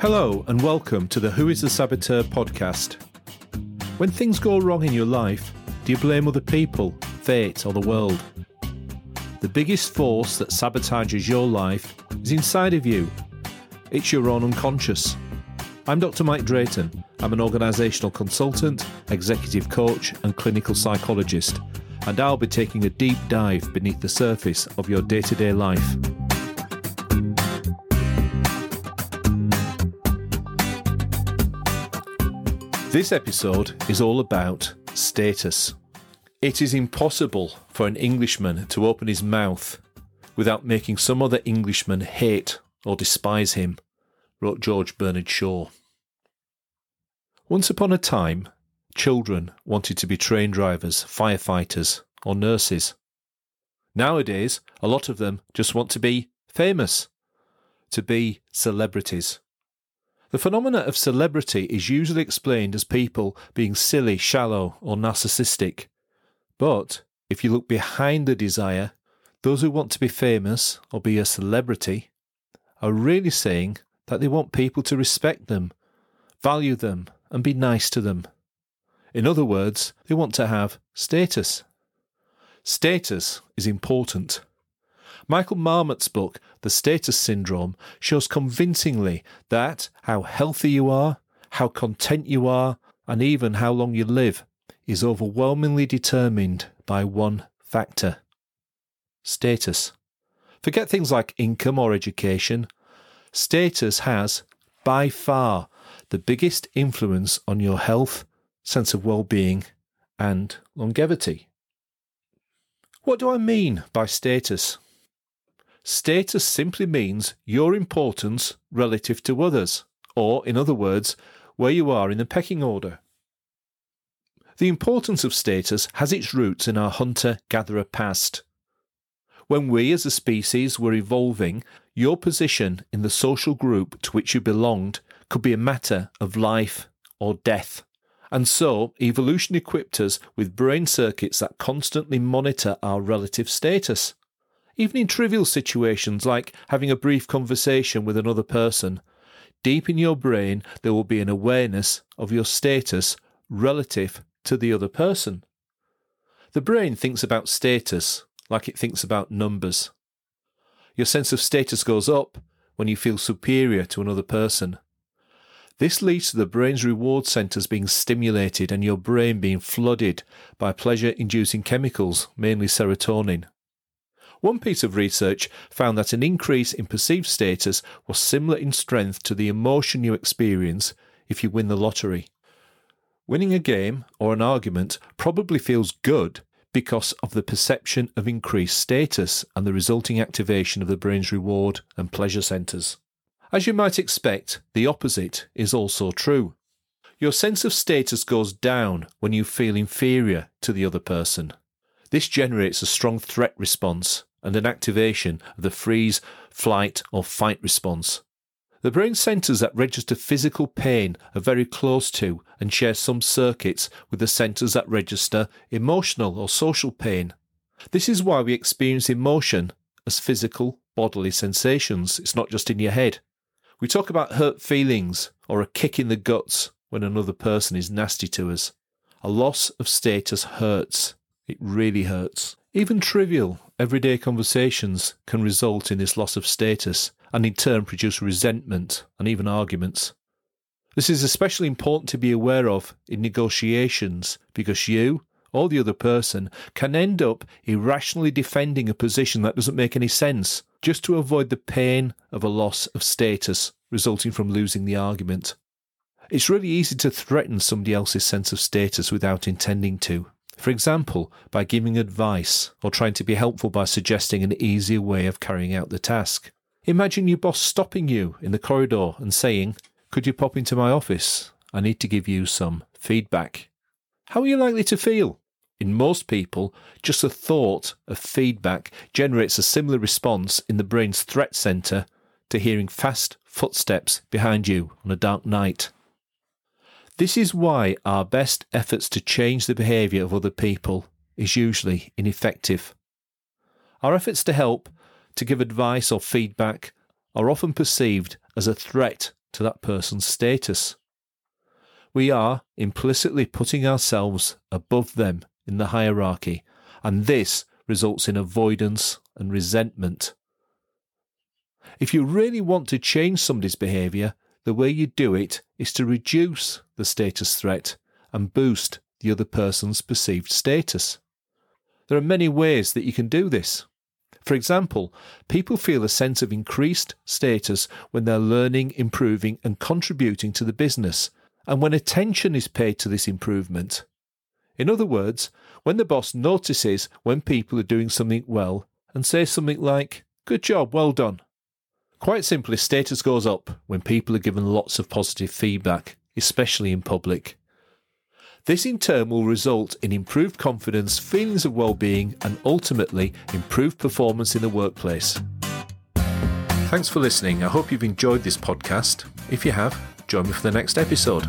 Hello, and welcome to the Who is the Saboteur podcast. When things go wrong in your life, do you blame other people, fate, or the world? The biggest force that sabotages your life is inside of you. It's your own unconscious. I'm Dr. Mike Drayton. I'm an organisational consultant, executive coach, and clinical psychologist, and I'll be taking a deep dive beneath the surface of your day to day life. This episode is all about status. It is impossible for an Englishman to open his mouth without making some other Englishman hate or despise him, wrote George Bernard Shaw. Once upon a time, children wanted to be train drivers, firefighters, or nurses. Nowadays, a lot of them just want to be famous, to be celebrities. The phenomena of celebrity is usually explained as people being silly, shallow, or narcissistic. But if you look behind the desire, those who want to be famous or be a celebrity are really saying that they want people to respect them, value them, and be nice to them. In other words, they want to have status. Status is important. Michael Marmot's book, The Status Syndrome, shows convincingly that how healthy you are, how content you are, and even how long you live is overwhelmingly determined by one factor status. Forget things like income or education. Status has, by far, the biggest influence on your health, sense of well being, and longevity. What do I mean by status? Status simply means your importance relative to others, or, in other words, where you are in the pecking order. The importance of status has its roots in our hunter gatherer past. When we as a species were evolving, your position in the social group to which you belonged could be a matter of life or death. And so, evolution equipped us with brain circuits that constantly monitor our relative status. Even in trivial situations like having a brief conversation with another person, deep in your brain there will be an awareness of your status relative to the other person. The brain thinks about status like it thinks about numbers. Your sense of status goes up when you feel superior to another person. This leads to the brain's reward centers being stimulated and your brain being flooded by pleasure inducing chemicals, mainly serotonin. One piece of research found that an increase in perceived status was similar in strength to the emotion you experience if you win the lottery. Winning a game or an argument probably feels good because of the perception of increased status and the resulting activation of the brain's reward and pleasure centers. As you might expect, the opposite is also true. Your sense of status goes down when you feel inferior to the other person. This generates a strong threat response and an activation of the freeze, flight, or fight response. The brain centers that register physical pain are very close to and share some circuits with the centers that register emotional or social pain. This is why we experience emotion as physical bodily sensations. It's not just in your head. We talk about hurt feelings or a kick in the guts when another person is nasty to us. A loss of status hurts. It really hurts. Even trivial, everyday conversations can result in this loss of status and in turn produce resentment and even arguments. This is especially important to be aware of in negotiations because you or the other person can end up irrationally defending a position that doesn't make any sense just to avoid the pain of a loss of status resulting from losing the argument. It's really easy to threaten somebody else's sense of status without intending to. For example, by giving advice or trying to be helpful by suggesting an easier way of carrying out the task. Imagine your boss stopping you in the corridor and saying, Could you pop into my office? I need to give you some feedback. How are you likely to feel? In most people, just the thought of feedback generates a similar response in the brain's threat center to hearing fast footsteps behind you on a dark night. This is why our best efforts to change the behaviour of other people is usually ineffective. Our efforts to help, to give advice or feedback, are often perceived as a threat to that person's status. We are implicitly putting ourselves above them in the hierarchy, and this results in avoidance and resentment. If you really want to change somebody's behaviour, the way you do it is to reduce the status threat and boost the other person's perceived status. There are many ways that you can do this. For example, people feel a sense of increased status when they're learning, improving, and contributing to the business, and when attention is paid to this improvement. In other words, when the boss notices when people are doing something well and says something like, Good job, well done. Quite simply, status goes up when people are given lots of positive feedback, especially in public. This in turn will result in improved confidence, feelings of well-being, and ultimately improved performance in the workplace. Thanks for listening. I hope you've enjoyed this podcast. If you have, join me for the next episode.